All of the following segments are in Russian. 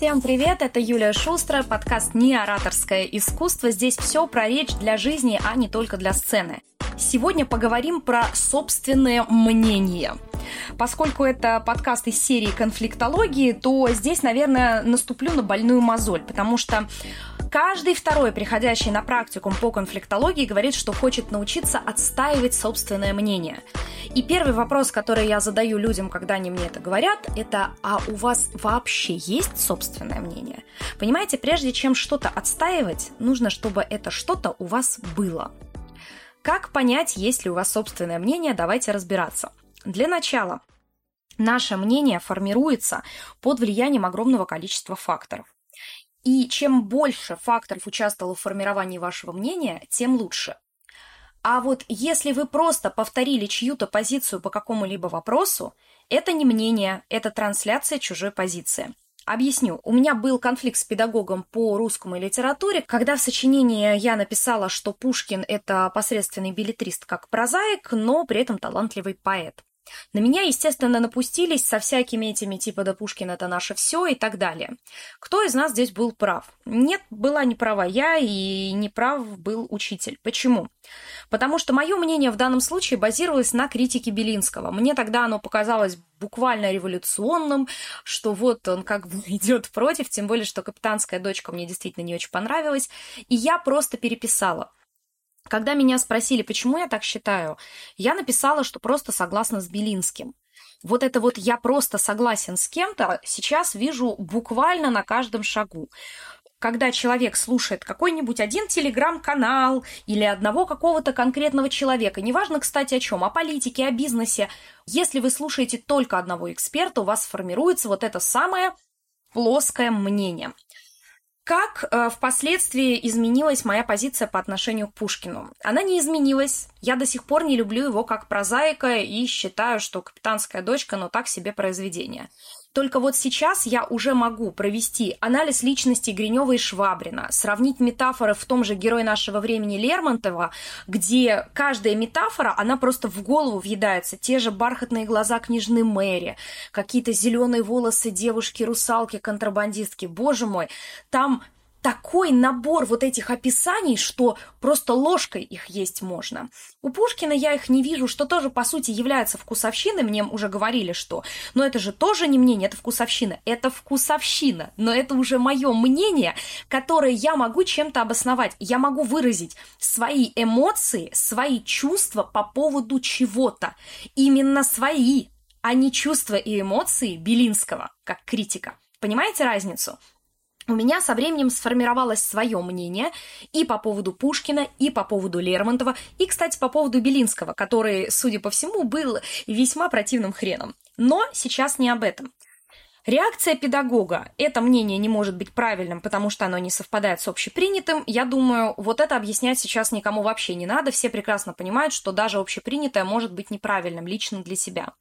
Всем привет, это Юлия Шустра, подкаст «Не ораторское искусство». Здесь все про речь для жизни, а не только для сцены. Сегодня поговорим про собственное мнение. Поскольку это подкаст из серии конфликтологии, то здесь, наверное, наступлю на больную мозоль, потому что Каждый второй, приходящий на практикум по конфликтологии, говорит, что хочет научиться отстаивать собственное мнение. И первый вопрос, который я задаю людям, когда они мне это говорят, это «А у вас вообще есть собственное мнение?» Понимаете, прежде чем что-то отстаивать, нужно, чтобы это что-то у вас было. Как понять, есть ли у вас собственное мнение, давайте разбираться. Для начала, наше мнение формируется под влиянием огромного количества факторов. И чем больше факторов участвовало в формировании вашего мнения, тем лучше. А вот если вы просто повторили чью-то позицию по какому-либо вопросу, это не мнение, это трансляция чужой позиции. Объясню. У меня был конфликт с педагогом по русскому литературе, когда в сочинении я написала, что Пушкин – это посредственный билетрист как прозаик, но при этом талантливый поэт. На меня, естественно, напустились со всякими этими типа «да Пушкин – это наше все» и так далее. Кто из нас здесь был прав? Нет, была не права я, и не прав был учитель. Почему? Потому что мое мнение в данном случае базировалось на критике Белинского. Мне тогда оно показалось буквально революционным, что вот он как бы идет против, тем более, что «Капитанская дочка» мне действительно не очень понравилась, и я просто переписала – когда меня спросили, почему я так считаю, я написала, что просто согласна с Белинским. Вот это вот «я просто согласен с кем-то» сейчас вижу буквально на каждом шагу когда человек слушает какой-нибудь один телеграм-канал или одного какого-то конкретного человека, неважно, кстати, о чем, о политике, о бизнесе, если вы слушаете только одного эксперта, у вас формируется вот это самое плоское мнение. Как э, впоследствии изменилась моя позиция по отношению к Пушкину? Она не изменилась. Я до сих пор не люблю его как прозаика и считаю, что «Капитанская дочка» ну так себе произведение. Только вот сейчас я уже могу провести анализ личности Гринева и Швабрина, сравнить метафоры в том же «Герой нашего времени» Лермонтова, где каждая метафора, она просто в голову въедается. Те же бархатные глаза княжны Мэри, какие-то зеленые волосы девушки-русалки, контрабандистки. Боже мой, там такой набор вот этих описаний, что просто ложкой их есть можно. У Пушкина я их не вижу, что тоже, по сути, является вкусовщиной. Мне уже говорили, что... Но это же тоже не мнение, это вкусовщина. Это вкусовщина. Но это уже мое мнение, которое я могу чем-то обосновать. Я могу выразить свои эмоции, свои чувства по поводу чего-то. Именно свои, а не чувства и эмоции Белинского, как критика. Понимаете разницу? У меня со временем сформировалось свое мнение и по поводу Пушкина, и по поводу Лермонтова, и, кстати, по поводу Белинского, который, судя по всему, был весьма противным хреном. Но сейчас не об этом. Реакция педагога. Это мнение не может быть правильным, потому что оно не совпадает с общепринятым. Я думаю, вот это объяснять сейчас никому вообще не надо. Все прекрасно понимают, что даже общепринятое может быть неправильным лично для себя.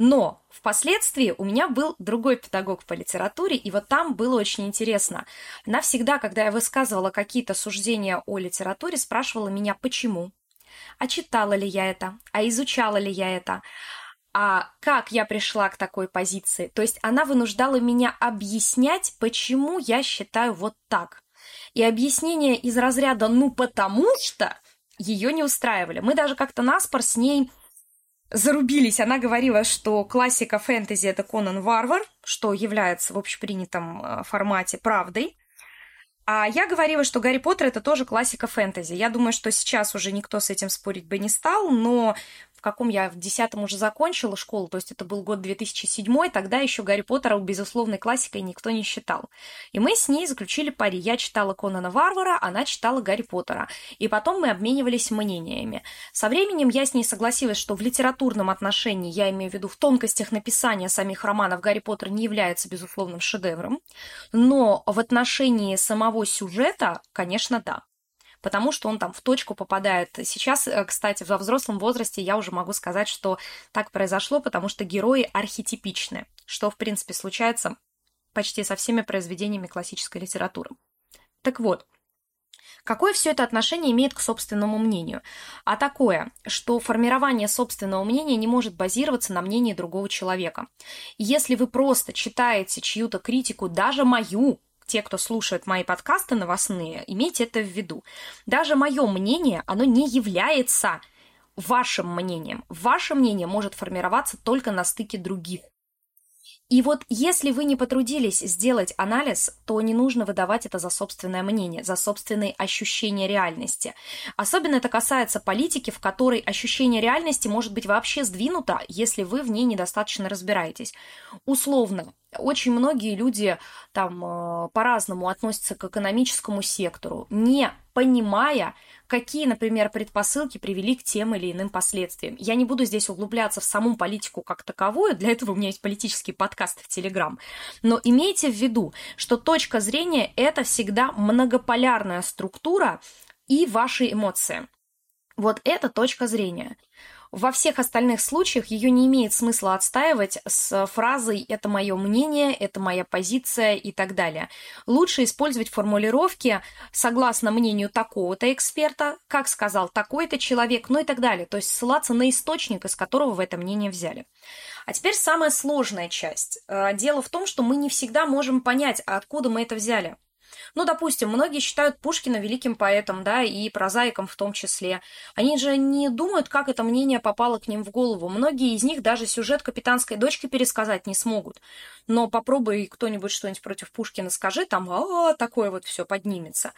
Но впоследствии у меня был другой педагог по литературе, и вот там было очень интересно. Она всегда, когда я высказывала какие-то суждения о литературе, спрашивала меня, почему, а читала ли я это, а изучала ли я это, а как я пришла к такой позиции. То есть она вынуждала меня объяснять, почему я считаю вот так. И объяснение из разряда «ну потому что» ее не устраивали. Мы даже как-то наспор с ней зарубились. Она говорила, что классика фэнтези это Конан Варвар, что является в общепринятом э, формате правдой. А я говорила, что Гарри Поттер это тоже классика фэнтези. Я думаю, что сейчас уже никто с этим спорить бы не стал, но в каком я в десятом уже закончила школу, то есть это был год 2007, тогда еще Гарри Поттера безусловной классикой никто не считал. И мы с ней заключили пари. Я читала Конана Варвара, она читала Гарри Поттера. И потом мы обменивались мнениями. Со временем я с ней согласилась, что в литературном отношении, я имею в виду в тонкостях написания самих романов, Гарри Поттер не является безусловным шедевром. Но в отношении самого сюжета, конечно, да потому что он там в точку попадает. Сейчас, э, кстати, во взрослом возрасте я уже могу сказать, что так произошло, потому что герои архетипичны, что, в принципе, случается почти со всеми произведениями классической литературы. Так вот, Какое все это отношение имеет к собственному мнению? А такое, что формирование собственного мнения не может базироваться на мнении другого человека. Если вы просто читаете чью-то критику, даже мою, те, кто слушает мои подкасты новостные, имейте это в виду. Даже мое мнение, оно не является вашим мнением. Ваше мнение может формироваться только на стыке других. И вот если вы не потрудились сделать анализ, то не нужно выдавать это за собственное мнение, за собственные ощущения реальности. Особенно это касается политики, в которой ощущение реальности может быть вообще сдвинуто, если вы в ней недостаточно разбираетесь. Условно, очень многие люди там э, по-разному относятся к экономическому сектору, не понимая, какие, например, предпосылки привели к тем или иным последствиям. Я не буду здесь углубляться в саму политику как таковую, для этого у меня есть политический подкаст в Телеграм. Но имейте в виду, что точка зрения – это всегда многополярная структура и ваши эмоции. Вот это точка зрения. Во всех остальных случаях ее не имеет смысла отстаивать с фразой «это мое мнение», «это моя позиция» и так далее. Лучше использовать формулировки согласно мнению такого-то эксперта, как сказал такой-то человек, ну и так далее. То есть ссылаться на источник, из которого вы это мнение взяли. А теперь самая сложная часть. Э, дело в том, что мы не всегда можем понять, откуда мы это взяли. Ну, допустим, многие считают Пушкина великим поэтом, да, и прозаиком в том числе. Они же не думают, как это мнение попало к ним в голову. Многие из них даже сюжет «Капитанской дочки» пересказать не смогут. Но попробуй кто-нибудь что-нибудь против Пушкина скажи, там, а, такое вот все поднимется.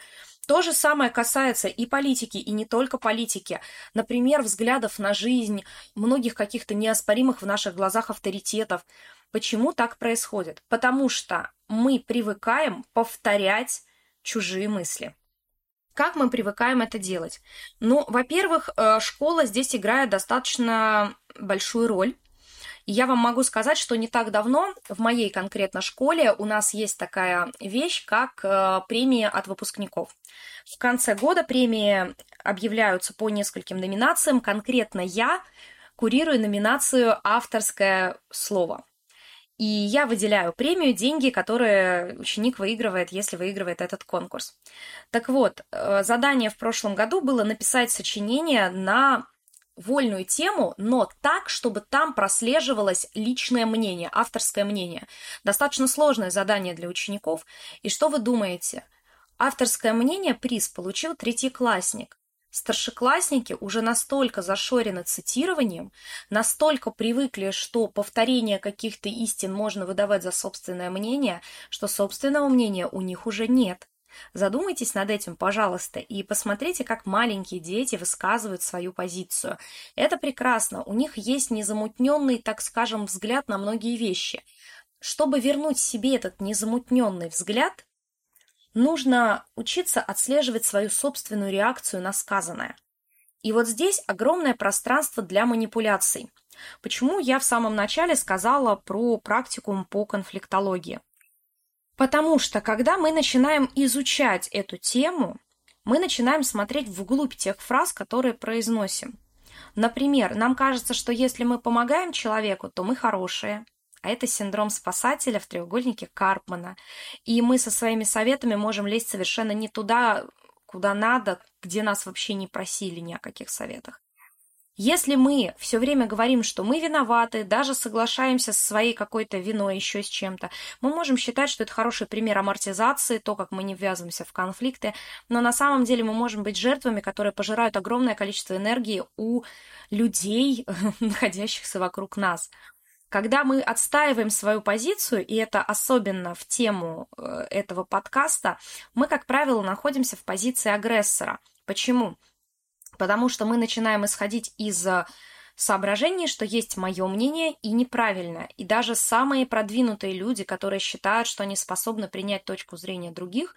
То же самое касается и политики, и не только политики. Например, взглядов на жизнь, многих каких-то неоспоримых в наших глазах авторитетов. Почему так происходит? Потому что мы привыкаем повторять чужие мысли. Как мы привыкаем это делать? Ну, во-первых, э, школа здесь играет достаточно большую роль. я вам могу сказать, что не так давно в моей конкретно школе у нас есть такая вещь, как э, премия от выпускников. В конце года премии объявляются по нескольким номинациям. Конкретно я курирую номинацию «Авторское слово». И я выделяю премию, деньги, которые ученик выигрывает, если выигрывает этот конкурс. Так вот, э, задание в прошлом году было написать сочинение на вольную тему, но так, чтобы там прослеживалось личное мнение, авторское мнение. Достаточно сложное задание для учеников. И что вы думаете? Авторское мнение приз получил третьеклассник. Старшеклассники уже настолько зашорены цитированием, настолько привыкли, что повторение каких-то истин можно выдавать за собственное мнение, что собственного мнения у них уже нет. Задумайтесь над этим, пожалуйста, и посмотрите, как маленькие дети высказывают свою позицию. Это прекрасно, у них есть незамутненный, так скажем, взгляд на многие вещи. Чтобы вернуть себе этот незамутненный взгляд, нужно учиться отслеживать свою собственную реакцию на сказанное. И вот здесь огромное пространство для манипуляций. Почему я в самом начале сказала про практикум по конфликтологии? Потому что, когда мы начинаем изучать эту тему, мы начинаем смотреть вглубь тех фраз, которые произносим. Например, нам кажется, что если мы помогаем человеку, то мы хорошие, а это синдром спасателя в треугольнике Карпмана. И мы со своими советами можем лезть совершенно не туда, куда надо, где нас вообще не просили ни о каких советах. Если мы все время говорим, что мы виноваты, даже соглашаемся со своей какой-то виной, еще с чем-то, мы можем считать, что это хороший пример амортизации, то, как мы не ввязываемся в конфликты, но на самом деле мы можем быть жертвами, которые пожирают огромное количество энергии у людей, находящихся вокруг нас. Когда мы отстаиваем свою позицию, и это особенно в тему э, этого подкаста, мы, как правило, находимся в позиции агрессора. Почему? Потому что мы начинаем исходить из соображений, что есть мое мнение и неправильное. И даже самые продвинутые люди, которые считают, что они способны принять точку зрения других,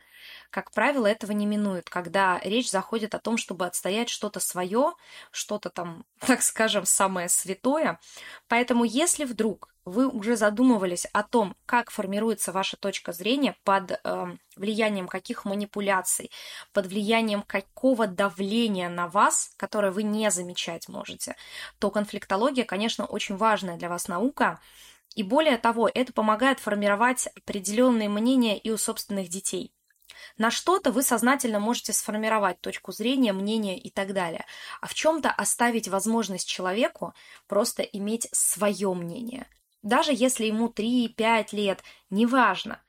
как правило, этого не минуют, когда речь заходит о том, чтобы отстоять что-то свое, что-то там, так скажем, самое святое. Поэтому если вдруг вы уже задумывались о том, как формируется ваша точка зрения, под э, влиянием каких манипуляций, под влиянием какого давления на вас, которое вы не замечать можете, то конфликтология, конечно, очень важная для вас наука. И более того, это помогает формировать определенные мнения и у собственных детей. На что-то вы сознательно можете сформировать точку зрения, мнение и так далее. А в чем-то оставить возможность человеку просто иметь свое мнение. Даже если ему 3-5 лет, неважно.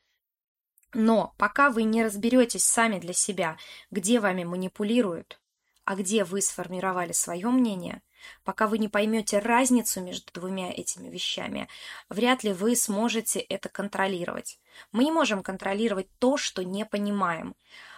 Но пока вы не разберетесь сами для себя, где вами манипулируют, а где вы сформировали свое мнение, пока вы не поймете разницу между двумя этими вещами, вряд ли вы сможете это контролировать. Мы не можем контролировать то, что не понимаем.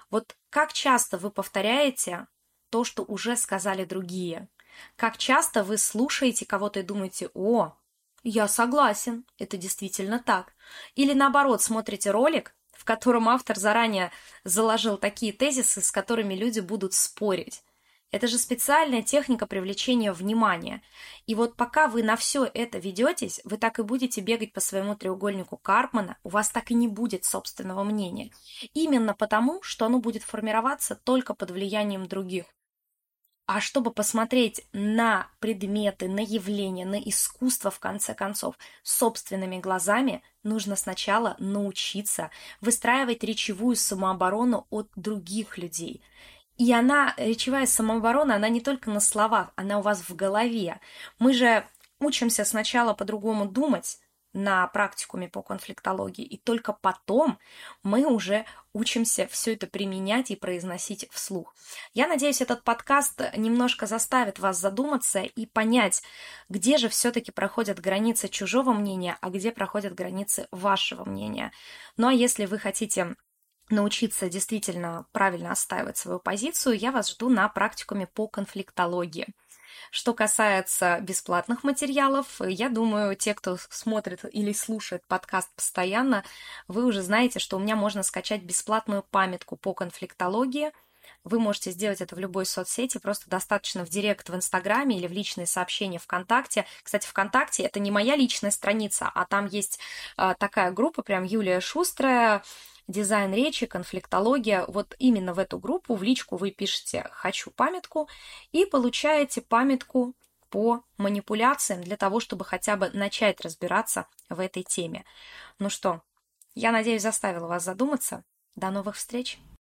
Вот как часто вы повторяете то, что уже сказали другие? Как часто вы слушаете кого-то и думаете, о, я согласен, это действительно так. Или наоборот, смотрите ролик, в котором автор заранее заложил такие тезисы, с которыми люди будут спорить. Это же специальная техника привлечения внимания. И вот пока вы на все это ведетесь, вы так и будете бегать по своему треугольнику Карпмана, у вас так и не будет собственного мнения. Именно потому, что оно будет формироваться только под влиянием других. А чтобы посмотреть на предметы, на явления, на искусство, в конце концов, собственными глазами, нужно сначала научиться выстраивать речевую самооборону от других людей. И она, речевая самооборона, она не только на словах, она у вас в голове. Мы же учимся сначала по-другому думать, на практикуме по конфликтологии, и только потом мы уже учимся все это применять и произносить вслух. Я надеюсь, этот подкаст немножко заставит вас задуматься и понять, где же все-таки проходят границы чужого мнения, а где проходят границы вашего мнения. Ну а если вы хотите научиться действительно правильно отстаивать свою позицию, я вас жду на практикуме по конфликтологии. Что касается бесплатных материалов, я думаю, те, кто смотрит или слушает подкаст постоянно, вы уже знаете, что у меня можно скачать бесплатную памятку по конфликтологии. Вы можете сделать это в любой соцсети, просто достаточно в директ в Инстаграме или в личные сообщения ВКонтакте. Кстати, ВКонтакте это не моя личная страница, а там есть э, такая группа, прям Юлия Шустрая, дизайн речи, конфликтология. Вот именно в эту группу в личку вы пишете «хочу памятку» и получаете памятку по манипуляциям для того, чтобы хотя бы начать разбираться в этой теме. Ну что, я надеюсь, заставила вас задуматься. До новых встреч!